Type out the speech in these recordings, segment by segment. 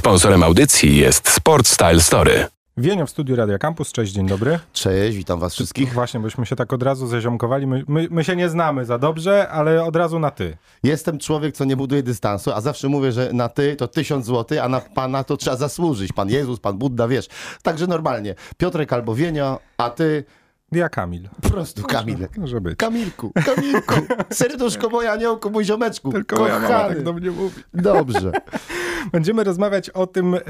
Sponsorem audycji jest Sport Style Story. Wienio w studiu Radia Campus. Cześć, dzień dobry. Cześć, witam was wszystkich. Właśnie, byśmy się tak od razu zeziomkowali. My, my, my się nie znamy za dobrze, ale od razu na ty. Jestem człowiek, co nie buduje dystansu, a zawsze mówię, że na ty to tysiąc złotych, a na pana to trzeba zasłużyć. Pan Jezus, Pan Budda, wiesz. Także normalnie. Piotrek albo Wienio, a ty Ja Kamil. po prostu Kamilek. Może być. Kamilku, Kamilku, serduszko moje aniołku, mój ziomeczku, Tylko moja mama kochany. tak do mnie mówi. Dobrze. Będziemy rozmawiać o tym, y,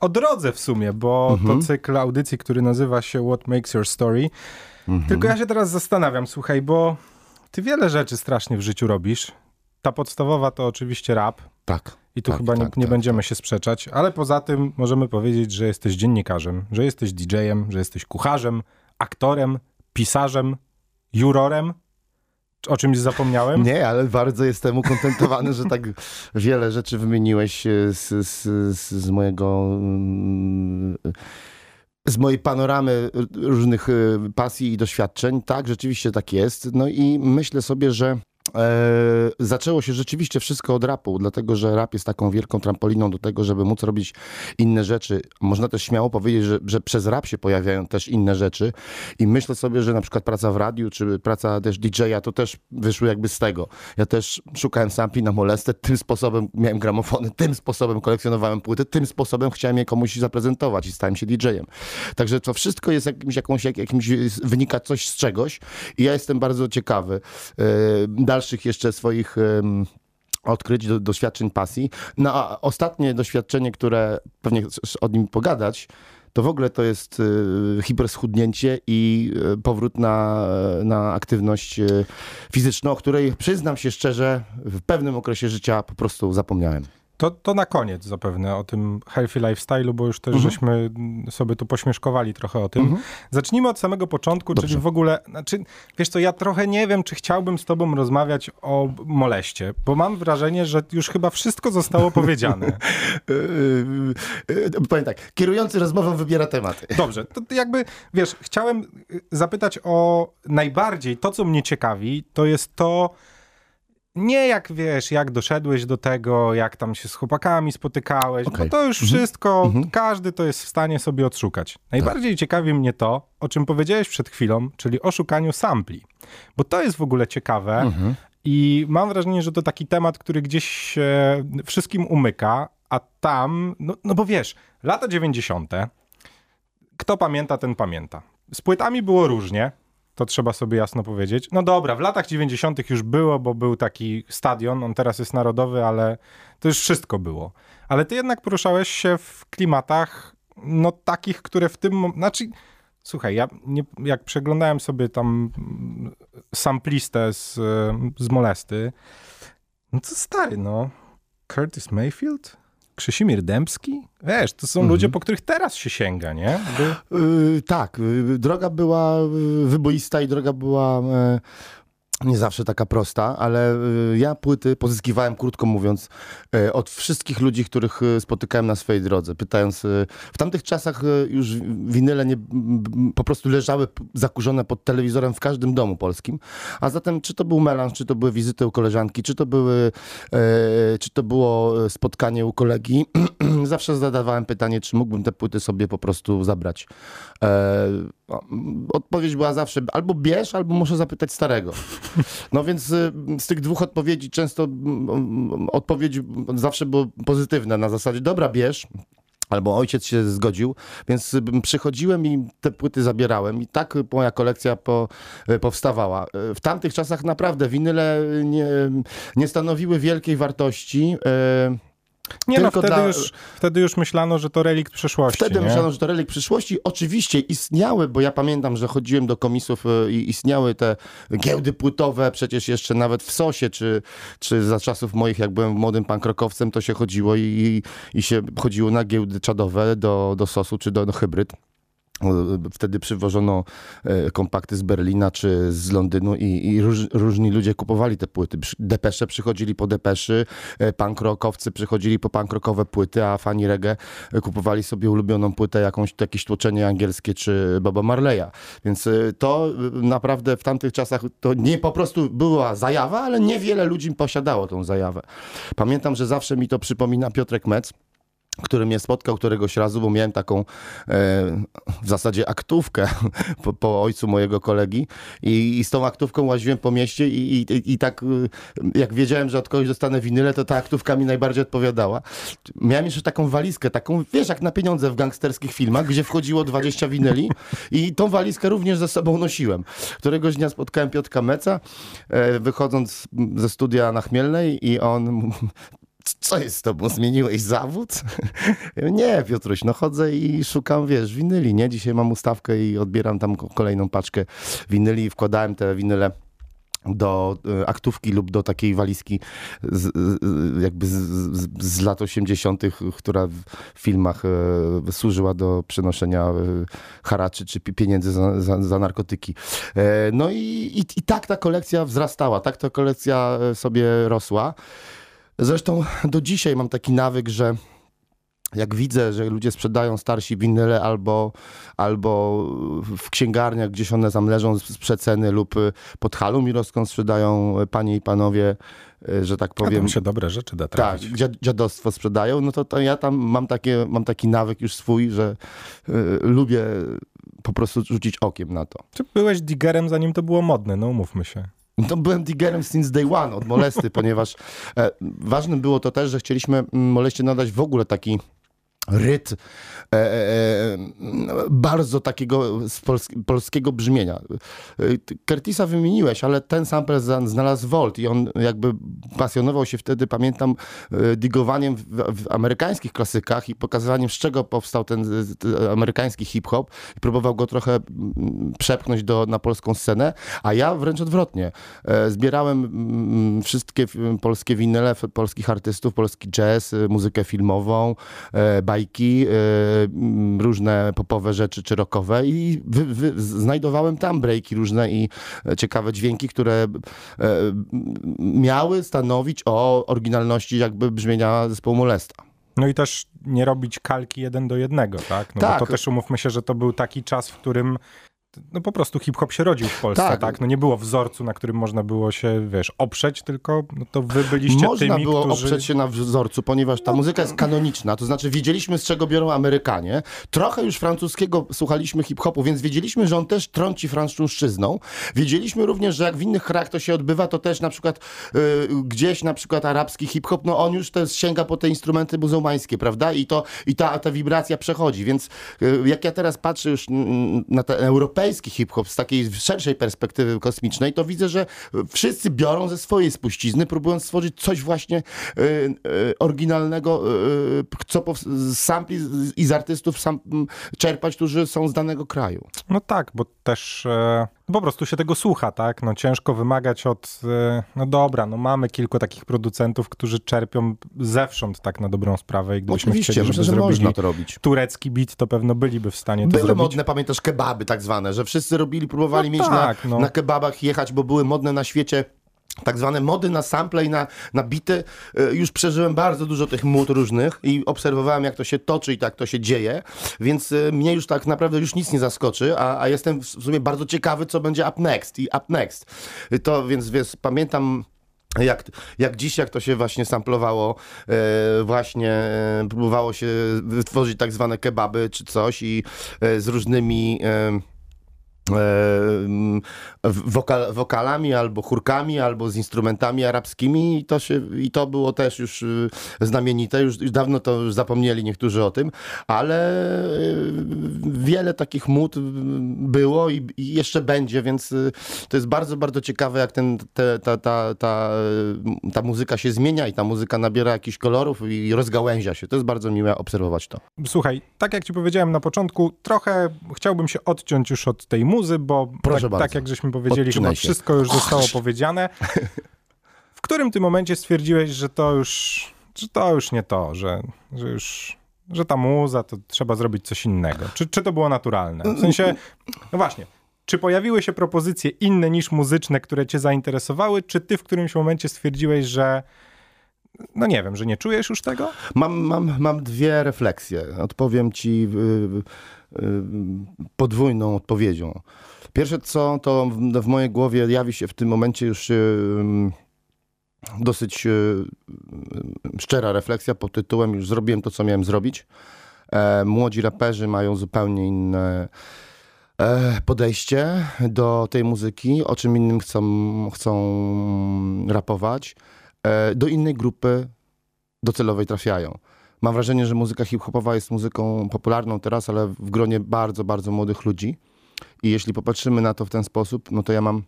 o drodze w sumie, bo Mhm. to cykl audycji, który nazywa się What Makes Your Story. Mhm. Tylko ja się teraz zastanawiam, słuchaj, bo ty wiele rzeczy strasznie w życiu robisz. Ta podstawowa to oczywiście rap. Tak. I tu tak, chyba nie, tak, nie tak, będziemy się sprzeczać, ale poza tym możemy powiedzieć, że jesteś dziennikarzem, że jesteś DJ-em, że jesteś kucharzem, aktorem, pisarzem, jurorem. O czymś zapomniałem? Nie, ale bardzo jestem ukontentowany, że tak wiele rzeczy wymieniłeś e, z, z, z, z mojego. mm, Z mojej panoramy różnych e, pasji i doświadczeń. Tak, rzeczywiście tak jest. No i myślę sobie, że e, zaczęło się rzeczywiście wszystko od rapu, dlatego że rap jest taką wielką trampoliną do tego, żeby móc robić inne rzeczy. Można też śmiało powiedzieć, że, że przez rap się pojawiają też inne rzeczy. I myślę sobie, że na przykład praca w radiu, czy praca też DJ-a, to też wyszło jakby z tego. Ja też szukałem sampli na molestę, tym sposobem miałem gramofony, tym sposobem kolekcjonowałem płyty, tym sposobem chciałem je komuś zaprezentować i stałem się DJ-em. Także to wszystko jest jakimś, jakąś, jak- jakimś, wynika coś z czegoś i ja jestem bardzo ciekawy e, dalszych jeszcze swoich... odkryć, do, doświadczeń pasji. No a ostatnie doświadczenie, które pewnie chcesz o nim pogadać, to w ogóle to jest y, hiperschudnięcie i y, powrót na, na aktywność fizyczną, o której przyznam się szczerze, w pewnym okresie życia po prostu zapomniałem. To, to na koniec zapewne o tym healthy lifestyle'u, bo już też Mhm. żeśmy sobie tu pośmieszkowali trochę o tym. Zacznijmy od samego początku, czyli Dobrze. w ogóle, znaczy, wiesz co, ja trochę nie wiem, czy chciałbym z tobą rozmawiać o moleście, bo mam wrażenie, że już chyba wszystko zostało powiedziane. Yy, yy, powiem tak, kierujący rozmową wybiera tematy. Dobrze, to jakby, wiesz, chciałem zapytać o najbardziej to, co mnie ciekawi, to jest to, nie jak wiesz, jak doszedłeś do tego, jak tam się z chłopakami spotykałeś, Okej. bo to już wszystko, każdy to jest w stanie sobie odszukać. Najbardziej Tak. ciekawi mnie to, o czym powiedziałeś przed chwilą, czyli o szukaniu sampli, bo to jest w ogóle ciekawe Mhm. i mam wrażenie, że to taki temat, który gdzieś się wszystkim umyka, a tam, no, no bo wiesz, lata 90., kto pamięta, ten pamięta. Z płytami było różnie, to trzeba sobie jasno powiedzieć. No dobra, w latach 90. już było, bo był taki stadion, on teraz jest narodowy, ale to już wszystko było. Ale ty jednak poruszałeś się w klimatach, no takich, które w tym, znaczy, słuchaj, ja nie, jak przeglądałem sobie tam samplistę z, z Molesty, no to stary, no, Curtis Mayfield? Krzysimir Dębski? Wiesz, to są ludzie, po których teraz się sięga, nie? By... Yy, tak, yy, droga była yy, wyboista i droga była e, nie zawsze taka prosta, ale yy, ja płyty pozyskiwałem, krótko mówiąc, e, od wszystkich ludzi, których e, spotykałem na swojej drodze, pytając, w tamtych czasach już winyle nie, po prostu leżały zakurzone pod telewizorem w każdym domu polskim, a zatem czy to był melanż, czy to były wizyty u koleżanki, czy to były, czy to było spotkanie u kolegi, zawsze zadawałem pytanie, czy mógłbym te płyty sobie po prostu zabrać. E, odpowiedź była zawsze albo bierz, albo muszę zapytać starego. No więc y, z tych dwóch odpowiedzi często odpowiedź zawsze była pozytywna na zasadzie dobra bierz, Albo ojciec się zgodził, więc y, przychodziłem i te płyty zabierałem i tak moja kolekcja po, y, powstawała. W tamtych czasach naprawdę winyle nie, nie stanowiły wielkiej wartości. y, Nie no, Tylko wtedy, dla- już, wtedy już myślano, że to relikt przeszłości, Wtedy nie? myślano, że to relik przyszłości. Oczywiście istniały, bo ja pamiętam, że chodziłem do komisów y, i istniały te giełdy płytowe, przecież jeszcze nawet w Sosie, czy, czy za czasów moich, jak byłem młodym pankrokowcem, to się chodziło i, i się chodziło na giełdy czadowe do, do Sosu, czy do, do Hybryd. Wtedy przywożono e, kompakty z Berlina czy z Londynu i, i róż, różni ludzie kupowali te płyty. Depesze przychodzili po depeszy, e, punk rockowcy przychodzili po punk rockowe płyty, a fani reggae e, kupowali sobie ulubioną płytę, jakąś, jakieś tłoczenie angielskie czy Boba Marleya. Więc to naprawdę w tamtych czasach to nie po prostu była zajawa, ale niewiele ludzi posiadało tą zajawę. Pamiętam, że zawsze mi to przypomina Piotrek Metz, który mnie spotkał któregoś razu, bo miałem taką e, w zasadzie aktówkę po, po, ojcu mojego kolegi I, i, z tą aktówką łaziłem po mieście i, i, i, tak e, jak wiedziałem, że od kogoś dostanę winyle, to ta aktówka mi najbardziej odpowiadała. Miałem jeszcze taką walizkę, taką, wiesz, jak na pieniądze w gangsterskich filmach, gdzie wchodziło 20 winyli i tą walizkę również ze sobą nosiłem. Któregoś dnia spotkałem Piotka Meca, e, wychodząc ze studia na Chmielnej i on co jest z tobą? Zmieniłeś zawód? nie, Piotruś, no chodzę i szukam, wiesz, winyli, nie? Dzisiaj mam ustawkę i odbieram tam kolejną paczkę winyli i wkładałem te winyle do e, aktówki lub do takiej walizki z, jakby z, z, z, lat 80., która w filmach e, służyła do przenoszenia e, haraczy czy pieniędzy za, za, za narkotyki. E, no i, i, i tak ta kolekcja wzrastała, tak ta kolekcja e, sobie rosła. Zresztą do dzisiaj mam taki nawyk, że jak widzę, że ludzie sprzedają starsi winyle albo, albo w księgarniach, gdzieś one tam leżą z przeceny lub pod halą mirowską sprzedają panie i panowie, e, że tak powiem. A się dobre rzeczy da trafić. Tak, dziadostwo sprzedają, no to, to ja tam mam, takie, mam taki nawyk już swój, że y, lubię po prostu rzucić okiem na to. Czy byłeś digerem zanim to było modne, no umówmy się. To byłem diggerem since day one od Molesty, ponieważ e, ważnym było to też, że chcieliśmy mm, Moleście nadać w ogóle taki ryt e, e, e, bardzo takiego z polskiego brzmienia. E, Curtisa wymieniłeś, ale ten sample znalazł Volt i on jakby pasjonował się wtedy, pamiętam, e, digowaniem w, w amerykańskich klasykach i pokazywaniem, z czego powstał ten, ten amerykański hip-hop i próbował go trochę przepchnąć do, na polską scenę, a ja wręcz odwrotnie. E, zbierałem wszystkie polskie winyle polskich artystów, polski jazz, muzykę filmową, bajki, e, różne popowe rzeczy czy rockowe i wy, wy, znajdowałem tam breaki różne i ciekawe dźwięki, które e, miały stanowić o oryginalności jakby brzmienia zespołu Molesta. No i też nie robić kalki jeden do jednego, tak? No tak. Bo to też umówmy się, że to był taki czas, w którym no po prostu hip-hop się rodził w Polsce, tak. tak. No nie było wzorcu, na którym można było się, wiesz, oprzeć, tylko no to wy byliście można tymi, było którzy... oprzeć się na wzorcu, ponieważ ta no, muzyka jest kanoniczna, to znaczy wiedzieliśmy, z czego biorą Amerykanie. Trochę już francuskiego słuchaliśmy hip-hopu, więc wiedzieliśmy, że on też trąci francuszczyzną. Wiedzieliśmy również, że jak w innych krajach to się odbywa, to też na przykład yy, gdzieś na przykład arabski hip-hop, no on już też sięga po te instrumenty muzułmańskie, prawda? I to, i ta, ta wibracja przechodzi, więc yy, jak ja teraz patrzę już na te europejskie europejski hip-hop z takiej szerszej perspektywy kosmicznej, to widzę, że wszyscy biorą ze swojej spuścizny, próbując stworzyć coś właśnie y, y, oryginalnego, y, co z sampli i z artystów sam, czerpać, którzy są z danego kraju. No tak, bo też po prostu się tego słucha, tak? No ciężko wymagać od, e, no dobra, no mamy kilku takich producentów, którzy czerpią zewsząd tak na dobrą sprawę i gdybyśmy Oczywiście, chcieli, myślę, że można to robić. turecki beat, to pewno byliby w stanie to Były zrobić. modne, pamiętasz, kebaby tak zwane, że wszyscy robili, próbowali no mieć tak, na, no. na kebabach jechać, bo były modne na świecie tak zwane mody na sample i na, na bity. Y, już przeżyłem bardzo dużo tych mód różnych i obserwowałem, jak to się toczy i tak to się dzieje, więc y, mnie już tak naprawdę już nic nie zaskoczy, a, a jestem w sumie bardzo ciekawy, co będzie up next i up next. Y, to więc wiesz, pamiętam jak, jak dziś, jak to się właśnie samplowało, e, właśnie e, próbowało się wytworzyć tak zwane kebaby czy coś i e, z różnymi wokal, wokalami, albo chórkami, albo z instrumentami arabskimi i to, się, i to było też już y, znamienite, już, już dawno to już zapomnieli niektórzy o tym, ale y, wiele takich mód było i, i jeszcze będzie, więc y, to jest bardzo, bardzo ciekawe, jak ten, te, ta, ta, ta, ta muzyka się zmienia i ta muzyka nabiera jakichś kolorów i rozgałęzia się. To jest bardzo miłe obserwować to. Słuchaj, tak jak ci powiedziałem na początku, trochę chciałbym się odciąć już od tej muzy, bo tak, tak, jak żeśmy powiedzieli, chyba wszystko już zostało powiedziane. W którym tym momencie stwierdziłeś, że to już, że to już nie to, że, że już że ta muza, to trzeba zrobić coś innego. Czy, czy to było naturalne? W sensie, no właśnie, czy pojawiły się propozycje inne niż muzyczne, które cię zainteresowały, czy ty w którymś momencie stwierdziłeś, że no nie wiem, że nie czujesz już tego? Mam, mam, mam dwie refleksje. Odpowiem ci podwójną odpowiedzią. Pierwsze co, to w, mojej głowie jawi się w tym momencie już dosyć y, szczera refleksja pod tytułem już zrobiłem to, co miałem zrobić. E, młodzi raperzy mają zupełnie inne e, podejście do tej muzyki, o czym innym chcą, chcą rapować. E, do innej grupy docelowej trafiają. Mam wrażenie, że muzyka hip-hopowa jest muzyką popularną teraz, ale w gronie bardzo, bardzo młodych ludzi. I jeśli popatrzymy na to w ten sposób, no to ja mam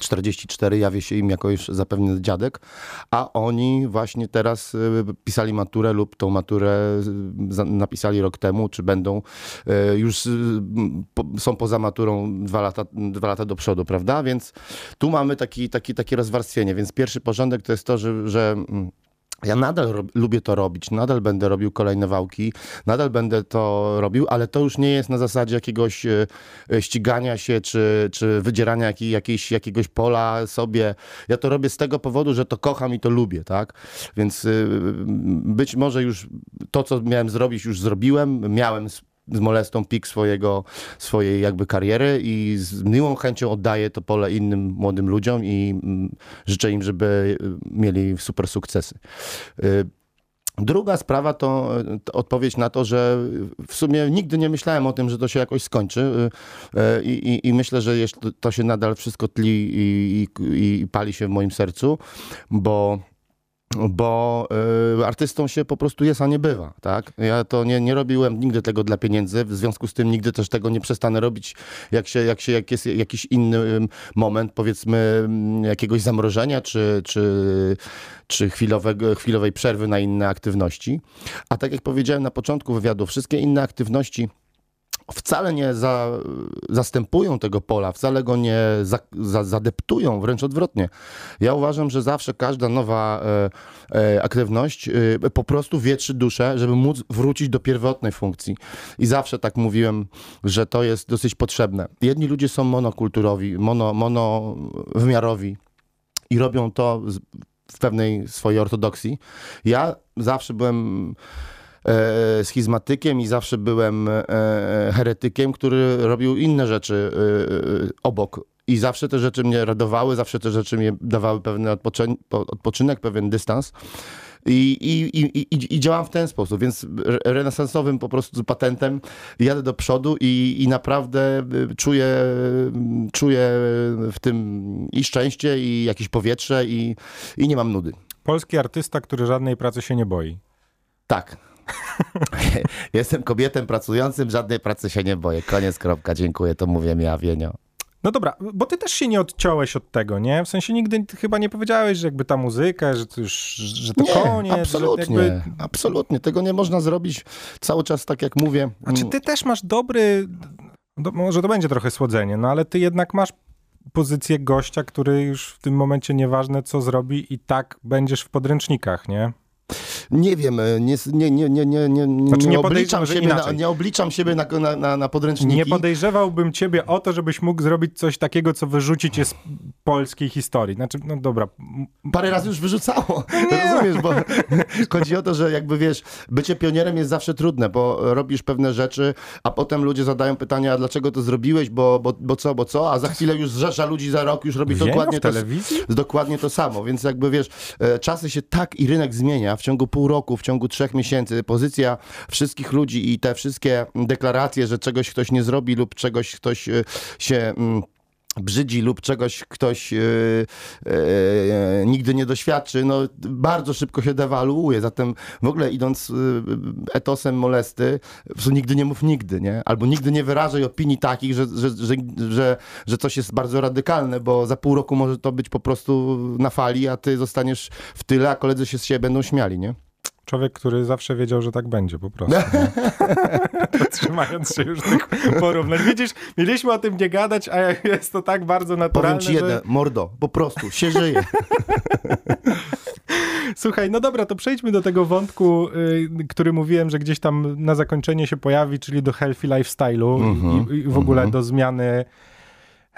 44, jawię się im jako już zapewne dziadek, a oni właśnie teraz y, pisali maturę lub tą maturę y, napisali rok temu, czy będą y, już są poza maturą dwa lata, dwa lata do przodu, prawda? Więc tu mamy taki, taki, takie rozwarstwienie. Więc pierwszy porządek to jest to, że, że mm, ja nadal lubię to robić, nadal będę robił kolejne wałki, nadal będę to robił, ale to już nie jest na zasadzie jakiegoś e, e, ścigania się czy, czy wydzierania jakiej, jakiejś, jakiegoś pola sobie. Ja to robię z tego powodu, że to kocham i to lubię, tak? Więc y, być może już to, co miałem zrobić, już zrobiłem. Miałem z molestą pik swojego, swojej jakby kariery i z miłą chęcią oddaję to pole innym młodym ludziom i mm, życzę im, żeby y, mieli super sukcesy. Y, druga sprawa to, odpowiedź na to, że w sumie nigdy nie myślałem o tym, że to się jakoś skończy y, i, i, i myślę, że to się nadal wszystko tli i, i, pali się w moim sercu, bo bo y, artystą się po prostu jest, a nie bywa, tak? Ja to nie, nie robiłem nigdy tego dla pieniędzy, w związku z tym nigdy też tego nie przestanę robić, jak się, jak się jak jest jakiś inny moment, powiedzmy jakiegoś zamrożenia, czy, czy, czy chwilowego, chwilowej przerwy na inne aktywności. A tak jak powiedziałem na początku wywiadu, wszystkie inne aktywności wcale nie za, zastępują tego pola, wcale go nie za, za, zadeptują, wręcz odwrotnie. Ja uważam, że zawsze każda nowa e, e, aktywność e, po prostu wietrzy duszę, żeby móc wrócić do pierwotnej funkcji. I zawsze tak mówiłem, że to jest dosyć potrzebne. Jedni ludzie są monokulturowi, mono, monowymiarowi i robią to w pewnej swojej ortodoksji. Ja zawsze byłem schizmatykiem i zawsze byłem e, heretykiem, który robił inne rzeczy e, obok. I zawsze te rzeczy mnie radowały, zawsze te rzeczy mi dawały pewien odpoczynek, pewien dystans. I, i, i, i, działam w ten sposób, więc renesansowym po prostu patentem jadę do przodu i, i naprawdę y, czuję, czuję w tym i szczęście, i jakieś powietrze, i, i nie mam nudy. Polski artysta, który żadnej pracy się nie boi. Tak. Jestem kobietem pracującym, żadnej pracy się nie boję. Koniec, kropka, dziękuję, to mówię mi, Awienio. No dobra, bo ty też się nie odciąłeś od tego, nie? W sensie nigdy chyba nie powiedziałeś, że jakby ta muzyka, że to już, że to nie, koniec. absolutnie, jakby... absolutnie. Tego nie można zrobić cały czas tak, jak mówię. A czy ty też masz dobry, do, może to będzie trochę słodzenie, no ale ty jednak masz pozycję gościa, który już w tym momencie nieważne co zrobi i tak będziesz w podręcznikach, nie? Nie wiem, e, nie, nie, nie, nie, nie, nie, znaczy, nie, obliczam, siebie na, nie obliczam siebie na, na, na podręczniki. Nie podejrzewałbym ciebie o to, żebyś mógł zrobić coś takiego, co wyrzuci cię z polskiej historii. Znaczy, no dobra. Parę razy już wyrzucało, nie. rozumiesz, bo chodzi o to, że jakby wiesz, bycie pionierem jest zawsze trudne, bo robisz pewne rzeczy, a potem ludzie zadają pytania, a dlaczego to zrobiłeś, bo, bo, bo co, bo co, a za chwilę już rzesza ludzi za rok już robi Wiem, dokładnie, to, dokładnie to samo, więc jakby wiesz, e, czasy się tak i rynek zmienia w ciągu pół roku, w ciągu trzech miesięcy, pozycja wszystkich ludzi i te wszystkie deklaracje, że czegoś ktoś nie zrobi lub czegoś ktoś e, się mm, brzydzi lub czegoś ktoś yy, yy, nigdy nie doświadczy, no bardzo szybko się dewaluuje. Zatem w ogóle idąc yy, etosem molesty, nigdy nie mów nigdy, nie? Albo nigdy nie wyrażaj opinii takich, że, że, że, że, że coś jest bardzo radykalne, bo za pół roku może to być po prostu na fali, a ty zostaniesz w tyle, a koledzy się z siebie będą śmiali, nie? Człowiek, który zawsze wiedział, że tak będzie po prostu. Trzymając się już tych porównań. Widzisz, mieliśmy o tym nie gadać, a jest to tak bardzo naturalne. Powiem ci jedno, że... mordo, po prostu, się żyje. Słuchaj, no dobra, to przejdźmy do tego wątku, y, który mówiłem, że gdzieś tam na zakończenie się pojawi, czyli do healthy lifestyle'u mm -hmm, i, i, w ogóle mm -hmm. do zmiany...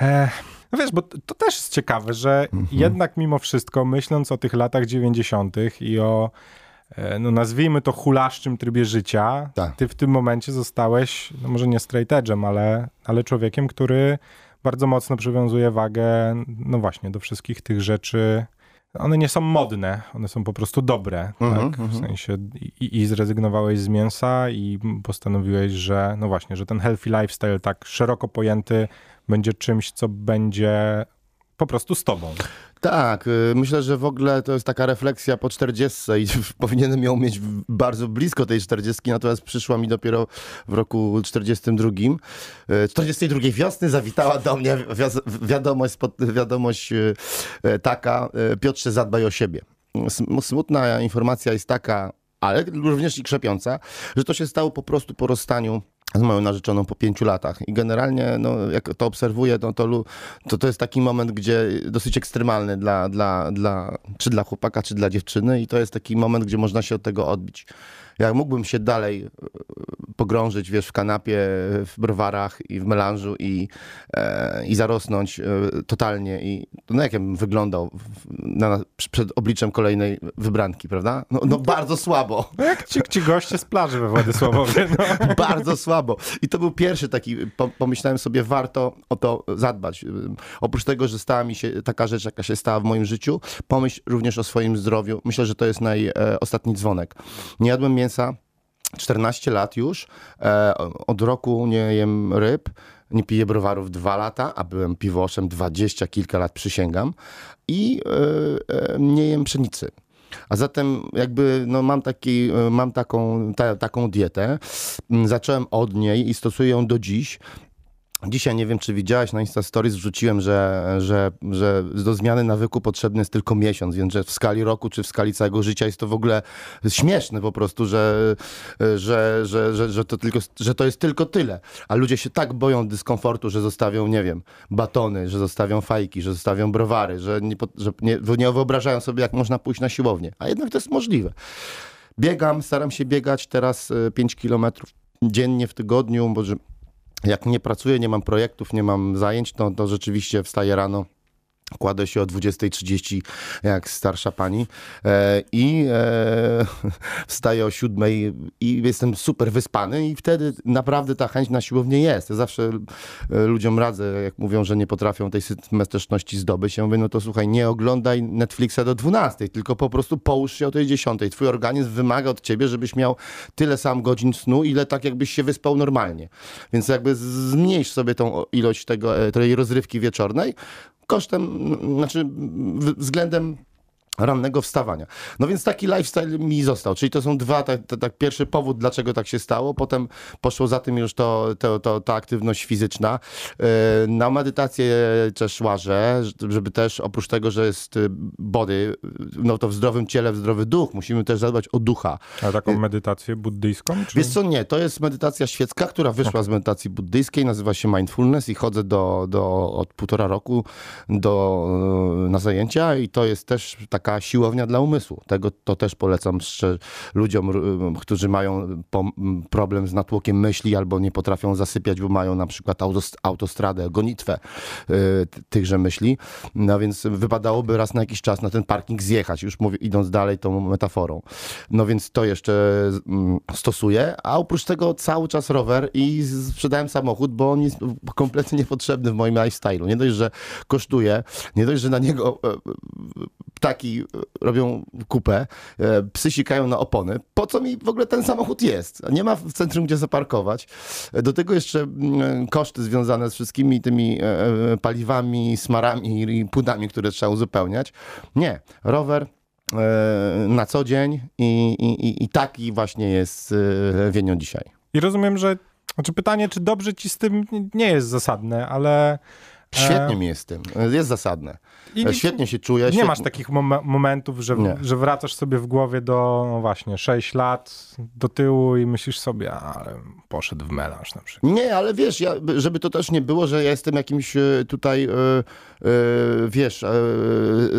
E, no wiesz, bo to też jest ciekawe, że mm -hmm. jednak mimo wszystko, myśląc o tych latach 90. i o no nazwijmy to hulaszczym trybie życia, tak. ty w tym momencie zostałeś, no może nie straight edge'em, ale, ale człowiekiem, który bardzo mocno przywiązuje wagę, no właśnie, do wszystkich tych rzeczy one nie są modne, one są po prostu dobre, Mhm, tak? W sensie i, i zrezygnowałeś z mięsa i postanowiłeś, że no właśnie, że ten healthy lifestyle tak szeroko pojęty będzie czymś, co będzie po prostu z tobą. Tak, y, myślę, że w ogóle to jest taka refleksja po 40 i powinienem ją mieć bardzo blisko tej 40, natomiast przyszła mi dopiero w roku 42. Y, 42 wiosny zawitała do mnie wiadomość, wiadomość y, y, taka, y, Piotrze zadbaj o siebie. Sm- Smutna informacja jest taka, ale również i krzepiąca, że to się stało po prostu po rozstaniu z moją narzeczoną po pięciu latach. I generalnie, no, jak to obserwuję, no, to, to to jest taki moment, gdzie dosyć ekstremalny dla, dla, dla, czy dla chłopaka, czy dla dziewczyny i to jest taki moment, gdzie można się od tego odbić. Jak mógłbym się dalej pogrążyć, wiesz, w kanapie, w browarach i w melanżu i, e, i zarosnąć e, totalnie i no jak ja bym wyglądał w- na, przed obliczem kolejnej wybranki, prawda? No, no bardzo słabo. No jak ci, ci goście z plaży we Władysławowie, no. Bardzo słabo. I to był pierwszy taki, po, pomyślałem sobie, warto o to zadbać. Oprócz tego, że stała mi się taka rzecz, jaka się stała w moim życiu, pomyśl również o swoim zdrowiu. Myślę, że to jest naj, e, dzwonek. Nie jadłem mięsa 14 lat już. E, od roku nie jem ryb. Nie piję browarów dwa lata, a byłem piwoszem dwadzieścia kilka lat, przysięgam. I e, e, nie jem pszenicy. A zatem jakby no, mam, taki, mam taką, ta, taką dietę. Zacząłem od niej i stosuję ją do dziś. Dzisiaj nie wiem, czy widziałeś na Insta Stories, wrzuciłem, że, że, że do zmiany nawyku potrzebny jest tylko miesiąc, więc że w skali roku czy w skali całego życia jest to w ogóle śmieszne po prostu, że, że, że, że, że, to, tylko, że to jest tylko tyle. A ludzie się tak boją dyskomfortu, że zostawią, nie wiem, batony, że zostawią fajki, że zostawią browary, że nie, że nie, nie wyobrażają sobie, jak można pójść na siłownię. A jednak to jest możliwe. Biegam, staram się biegać teraz y, 5 kilometrów dziennie w tygodniu, bo że jak nie pracuję, nie mam projektów, nie mam zajęć, to, to rzeczywiście wstaję rano. Kładę się o 20.30 jak starsza pani e, i e, wstaję o 7 i jestem super wyspany i wtedy naprawdę ta chęć na siłownię jest. Ja zawsze e, ludziom radzę, jak mówią, że nie potrafią tej systematyczności zdobyć. Ja mówię, no to słuchaj, nie oglądaj Netflixa do 12, tylko po prostu połóż się o tej 10. Twój organizm wymaga od ciebie, żebyś miał tyle sam godzin snu, ile tak jakbyś się wyspał normalnie. Więc jakby zmniejsz sobie tą ilość tego, tej rozrywki wieczornej kosztem, znaczy względem rannego wstawania. No więc taki lifestyle mi został, czyli to są dwa, tak, tak, tak pierwszy powód, dlaczego tak się stało, potem poszło za tym już to, to, to, ta aktywność fizyczna. Yy, Na medytację też łażę, żeby też oprócz tego, że jest y, body, no to w zdrowym ciele, w zdrowy duch, musimy też zadbać o ducha. A taką medytację buddyjską? Czy... Wiesz co, nie, to jest medytacja świecka, która wyszła z medytacji buddyjskiej, nazywa się mindfulness i chodzę do, do, od półtora roku do, e, na zajęcia i to jest też taka siłownia dla umysłu. Tego to też polecam ludziom, którzy mają m, problem z natłokiem myśli albo nie potrafią zasypiać, bo mają na przykład autost- autostradę, gonitwę e, ty- tychże myśli. No więc wypadałoby raz na jakiś czas na ten parking zjechać, już mówię, idąc dalej tą metaforą. No więc to jeszcze mm, stosuję, a oprócz tego cały czas rower i sprzedałem samochód, bo on jest kompletnie niepotrzebny w moim lifestyle'u. Nie dość, że kosztuje, nie dość, że na niego e, ptaki e, robią kupę, e, psy sikają na opony. Po co mi w ogóle ten samochód jest? Nie ma w centrum gdzie zaparkować. E, Do tego jeszcze mm, koszty związane z wszystkimi tymi paliwami, smarami i płynami, które trzeba uzupełniać. Nie, rower na co dzień i, i, i- taki właśnie jest Wienio dzisiaj. I rozumiem, że... Znaczy pytanie, czy dobrze ci z tym nie jest zasadne, ale... Świetnie mi jest z tym, jest zasadne. I E, Świetnie się czuję. Nie świetnie... masz takich mom- momentów, że, Nie. że wracasz sobie w głowie do, no właśnie, 6 lat do tyłu i myślisz sobie, "A, ale poszedł w melanż na przykład. Nie, ale wiesz, ja, żeby to też nie było, że ja jestem jakimś e, tutaj, e, e, wiesz, e,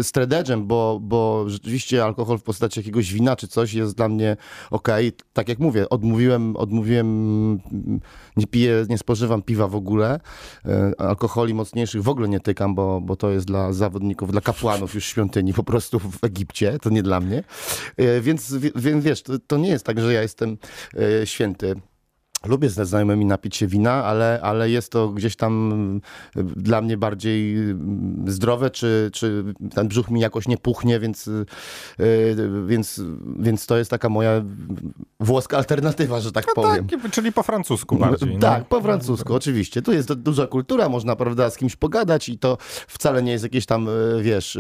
strededżem, bo, bo rzeczywiście alkohol w postaci jakiegoś wina czy coś jest dla mnie okej. Tak jak mówię, odmówiłem, odmówiłem, mm, nie piję, nie spożywam piwa w ogóle, e, alkoholi mocniejszych w ogóle nie tykam, bo, bo to jest dla zawodników, dla kapłanów już świątyni po prostu w Egipcie, to nie dla mnie. E, Więc, więc wiesz, to, to nie jest tak, że ja jestem e, święty. Lubię ze znajomymi napić się wina, ale, ale jest to gdzieś tam y, dla mnie bardziej y, zdrowe, czy, czy ten brzuch mi jakoś nie puchnie, więc, y, więc, więc to jest taka moja włoska alternatywa, że tak No powiem. tak, czyli po francusku bardziej. no. Tak, po francusku, oczywiście. Tu jest duża kultura, można, prawda, z kimś pogadać i to wcale nie jest jakieś tam, wiesz,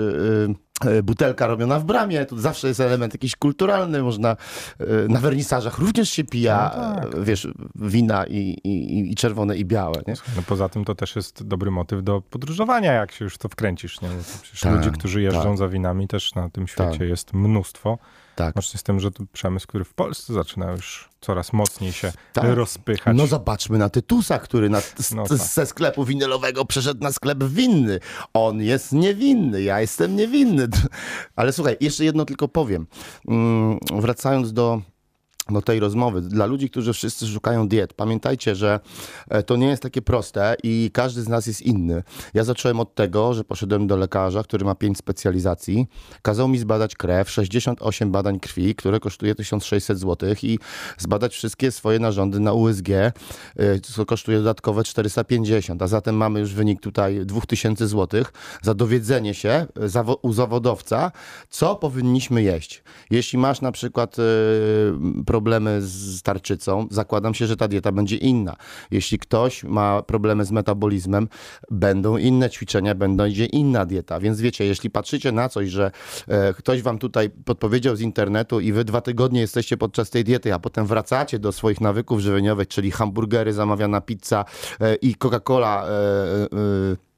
butelka robiona w bramie, tu zawsze jest element jakiś kulturalny, można y, na wernisażach również się pija, No tak. wiesz, wina i, i, i czerwone i białe, nie? No poza tym to też jest dobry motyw do podróżowania, jak się już to wkręcisz. Nie? Przecież Tak, ludzi, którzy jeżdżą tak. za winami też na tym świecie Tak. jest mnóstwo. Tak. Łącznie z tym, że to przemysł, który w Polsce zaczyna już coraz mocniej się Tak. rozpychać. No zobaczmy na Tytusa, który na, z, No tak. ze sklepu winylowego przeszedł na sklep winny. On jest niewinny, ja jestem niewinny. Ale słuchaj, jeszcze jedno tylko powiem. Mm, Wracając do do tej rozmowy. Dla ludzi, którzy wszyscy szukają diet, pamiętajcie, że e, to nie jest takie proste i każdy z nas jest inny. Ja zacząłem od tego, że poszedłem do lekarza, który ma pięć specjalizacji. Kazał mi zbadać krew, 68 badań krwi, które kosztuje 1600 zł i zbadać wszystkie swoje narządy na USG, e, co kosztuje dodatkowe 450, a zatem mamy już wynik tutaj 2000 zł za dowiedzenie się e, u zawodowca, co powinniśmy jeść. Jeśli masz na przykład e, problemy z tarczycą, zakładam się, że ta dieta będzie inna. Jeśli ktoś ma problemy z metabolizmem, będą inne ćwiczenia, będzie inna dieta. Więc wiecie, jeśli patrzycie na coś, że e, ktoś wam tutaj podpowiedział z internetu i wy dwa tygodnie jesteście podczas tej diety, a potem wracacie do swoich nawyków żywieniowych, czyli hamburgery, zamawiana pizza e, i Coca-Cola e,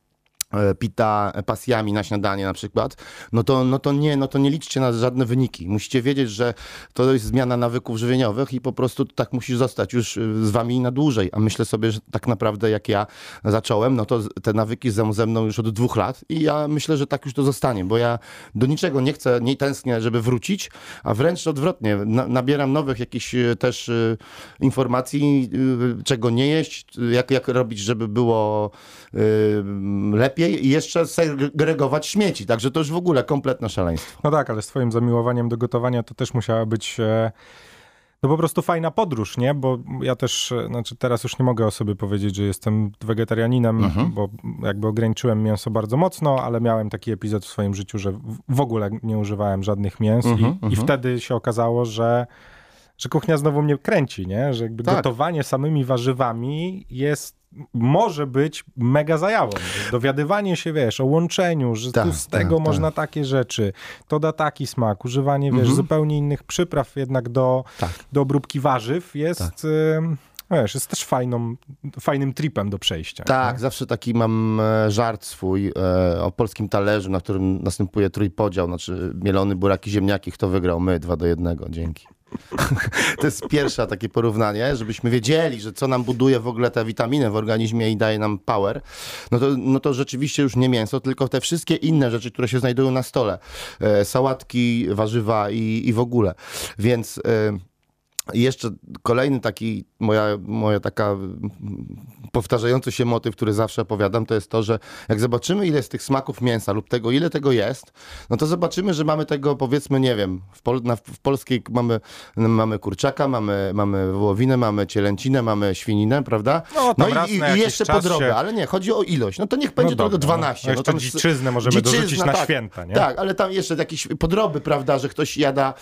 pita pasjami na śniadanie na przykład, no to, no to nie, no to nie liczcie na żadne wyniki. Musicie wiedzieć, że to jest zmiana nawyków żywieniowych i po prostu tak musi zostać już y, z wami na dłużej. A myślę sobie, że tak naprawdę jak ja zacząłem, no to te nawyki są ze mną już od dwóch lat i ja myślę, że tak już to zostanie, bo ja do niczego nie chcę, nie tęsknię, żeby wrócić, a wręcz odwrotnie, na, nabieram nowych jakichś y, też y, informacji, y, czego nie jeść, y, jak, jak robić, żeby było y, lepiej i jeszcze segregować śmieci. Także to już w ogóle kompletne szaleństwo. No tak, ale z twoim zamiłowaniem do gotowania to też musiała być e, no po prostu fajna podróż, nie? Bo ja też, e, znaczy teraz już nie mogę o sobie powiedzieć, że jestem wegetarianinem, Mhm. bo jakby ograniczyłem mięso bardzo mocno, ale miałem taki epizod w swoim życiu, że w- w ogóle nie używałem żadnych mięs Mhm, i, i mhm. wtedy się okazało, że że kuchnia znowu mnie kręci, nie? Że jakby Tak. gotowanie samymi warzywami jest może być mega zajawą. Dowiadywanie się, wiesz, o łączeniu, że Tak, tu z tego tak, można takie rzeczy, to da taki smak, używanie, wiesz, Mhm. zupełnie innych przypraw jednak do, Tak. do obróbki warzyw jest, wiesz, jest też fajną, fajnym tripem do przejścia. Tak, zawsze taki mam e, żart swój e, o polskim talerzu, na którym następuje trójpodział, znaczy mielony buraki, ziemniaki, kto wygrał? My, dwa do jednego, dzięki. to jest pierwsze takie porównanie, żebyśmy wiedzieli, że co nam buduje w ogóle te witaminy w organizmie i daje nam power, no to, no to rzeczywiście już nie mięso, tylko te wszystkie inne rzeczy, które się znajdują na stole. E, sałatki, warzywa i, i w ogóle. Więc... E, jeszcze kolejny taki, moja, moja taka powtarzający się motyw, który zawsze opowiadam, to jest to, że jak zobaczymy ile jest tych smaków mięsa lub tego, ile tego jest, no to zobaczymy, że mamy tego powiedzmy, nie wiem, w, pol, na, w polskiej mamy, mamy kurczaka, mamy, mamy wołowinę, mamy cielęcinę, mamy świninę, prawda? No, tam i, i, jeszcze podrobę, się- ale nie, chodzi o ilość. No to niech będzie dobra, tego 12. No, no jeszcze tam- dziczyznę możemy Dziczyzna, dorzucić na tak. święta, nie? Tak, ale tam jeszcze jakieś podroby, prawda, że ktoś jada,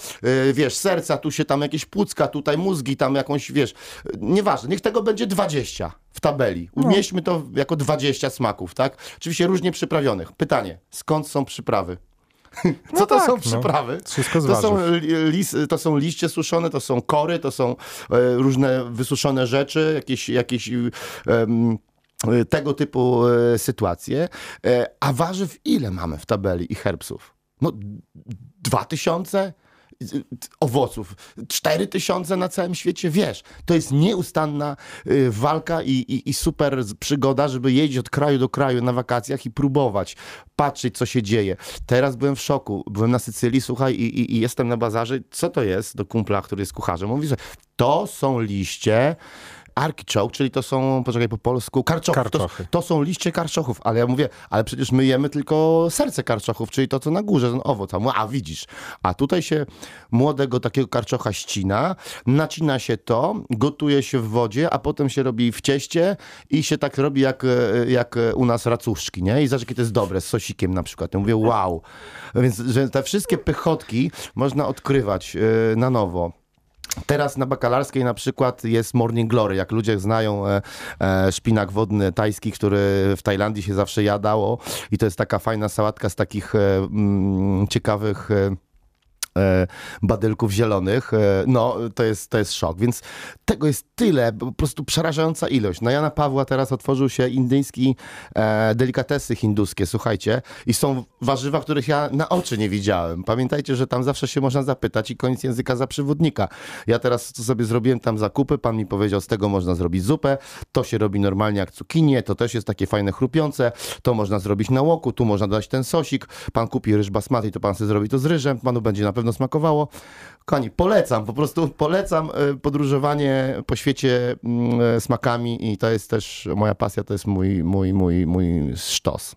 y, wiesz, serca, tu się tam jakieś płucka, tutaj mózgi, tam jakąś, wiesz, nieważne, niech tego będzie 20 w tabeli. No. Umieśćmy to jako 20 smaków, tak? Oczywiście różnie przyprawionych. Pytanie, skąd są przyprawy? Co to tak, są no. przyprawy? Wszystko z To są, lis, to są liście suszone, to są kory, to są e, różne wysuszone rzeczy, jakieś, jakieś e, tego typu e, sytuacje. E, a warzyw ile mamy w tabeli i herbsów? No dwa tysiące? Owoców. 4 tysiące na całym świecie, wiesz, to jest nieustanna y, walka i, i, i super przygoda, żeby jeździć od kraju do kraju na wakacjach i próbować, patrzeć, co się dzieje. Teraz byłem w szoku, byłem na Sycylii, słuchaj, i, i, i jestem na bazarze, co to jest do kumpla, który jest kucharzem? Mówi, że to są liście artichoke, czyli to są, poczekaj po polsku, karczochów. Karczochy. To, to są liście karczochów, ale ja mówię, ale przecież my jemy tylko serce karczochów, czyli to, co na górze, ten owoc. A widzisz, a tutaj się młodego takiego karczocha ścina, nacina się to, gotuje się w wodzie, a potem się robi w cieście i się tak robi jak, e, jak e, u nas racuszki, nie? I zobacz, jakie to jest dobre, z sosikiem na przykład. Ja mówię, wow. Więc, że te wszystkie pychotki można odkrywać e, na nowo. Teraz na bakalarskiej na przykład jest Morning Glory. Jak ludzie znają e, e, szpinak wodny tajski, który w Tajlandii się zawsze jadało i to jest taka fajna sałatka z takich e, mm, ciekawych badylków zielonych, e, no to jest, to jest szok. Więc tego jest tyle, po prostu przerażająca ilość. Na Jana Pawła teraz otworzył się indyjski e, delikatesy hinduskie, słuchajcie, i są warzywa, których ja na oczy nie widziałem. Pamiętajcie, że tam zawsze się można zapytać i koniec języka za przewodnika. Ja teraz sobie zrobiłem tam zakupy, pan mi powiedział, z tego można zrobić zupę, to się robi normalnie jak cukinie, to też jest takie fajne chrupiące, to można zrobić na łoku, tu można dać ten sosik, pan kupi ryż basmati, to pan sobie zrobi to z ryżem, panu będzie na pewno smakowało. Kochani, polecam, po prostu polecam e, podróżowanie po świecie mm, e, smakami i to jest też moja pasja, to jest mój, mój, mój, mój sztos.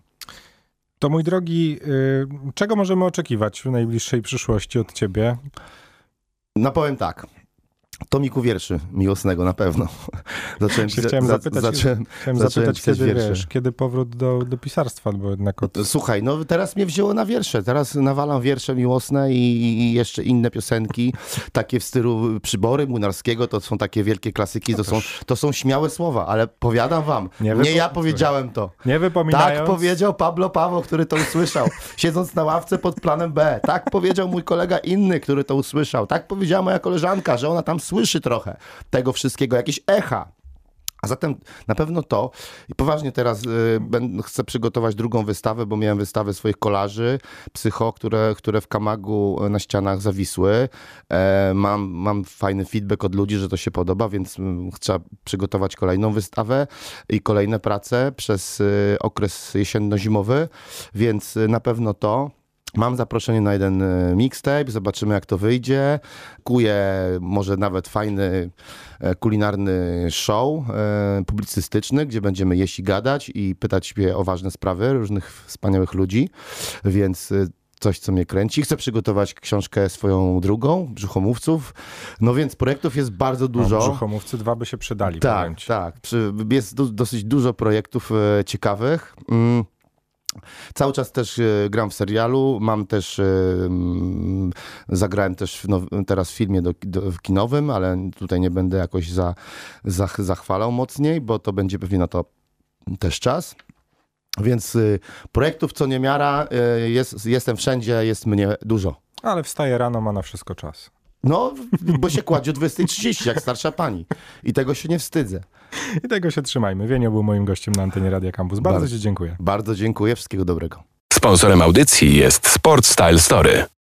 To mój drogi, y, czego możemy oczekiwać w najbliższej przyszłości od ciebie? No powiem tak. Tomiku wierszy miłosnego na pewno. Zacząłem, Się pisa- chciałem za- zapytać, zacząłem, Chciałem Zacząłem zapytać, pisać kiedy, wiersze. wiesz, kiedy powrót do, do pisarstwa, bo jednak od... Słuchaj, no teraz mnie wzięło na wiersze. Teraz nawalam wiersze miłosne i, i jeszcze inne piosenki, takie w stylu Przybory Młynarskiego, to są takie wielkie klasyki, to, są, to są śmiałe słowa, ale powiadam wam, Nie nie, ja powiedziałem to. Nie wypominając... Tak powiedział Pablo Paweł, który to usłyszał, siedząc na ławce pod planem B. Tak powiedział mój kolega inny, który to usłyszał. Tak powiedziała moja koleżanka, że ona tam słyszy trochę tego wszystkiego, jakieś echa. A zatem na pewno to. I poważnie teraz y, chcę przygotować drugą wystawę, bo miałem wystawę swoich kolarzy, psycho, które, które w Kamagu na ścianach zawisły. E, mam, mam fajny feedback od ludzi, że to się podoba, więc mm, chcę przygotować kolejną wystawę i kolejne prace przez y, okres jesienno-zimowy, więc y, na pewno to. Mam zaproszenie na jeden y, mixtape, zobaczymy jak to wyjdzie. Kuję może nawet fajny e, kulinarny show e, publicystyczny, gdzie będziemy jeść i gadać i pytać się o ważne sprawy różnych wspaniałych ludzi, więc coś, co mnie kręci. Chcę przygotować książkę swoją drugą, Brzuchomówców. No więc projektów jest bardzo dużo. No, brzuchomówcy dwa by się przydali, Tak, tak. Jest dosyć dużo projektów e, ciekawych. Mm. Cały czas też e, gram w serialu, mam też, e, mm, zagrałem też w teraz w filmie do, do, w kinowym, ale tutaj nie będę jakoś za, za, zachwalał mocniej, bo to będzie pewnie na to też czas. Więc y, projektów co niemiara, jest, jestem wszędzie, jest mnie dużo. Ale wstaje rano, ma na wszystko czas. No, bo się kładzie o 20.30, jak starsza pani. I tego się nie wstydzę. I tego się trzymajmy. Wienio był moim gościem na antenie Radia Campus. Bardzo, Bardzo. ci dziękuję. Bardzo dziękuję, wszystkiego dobrego. Sponsorem audycji jest Sport Style Story.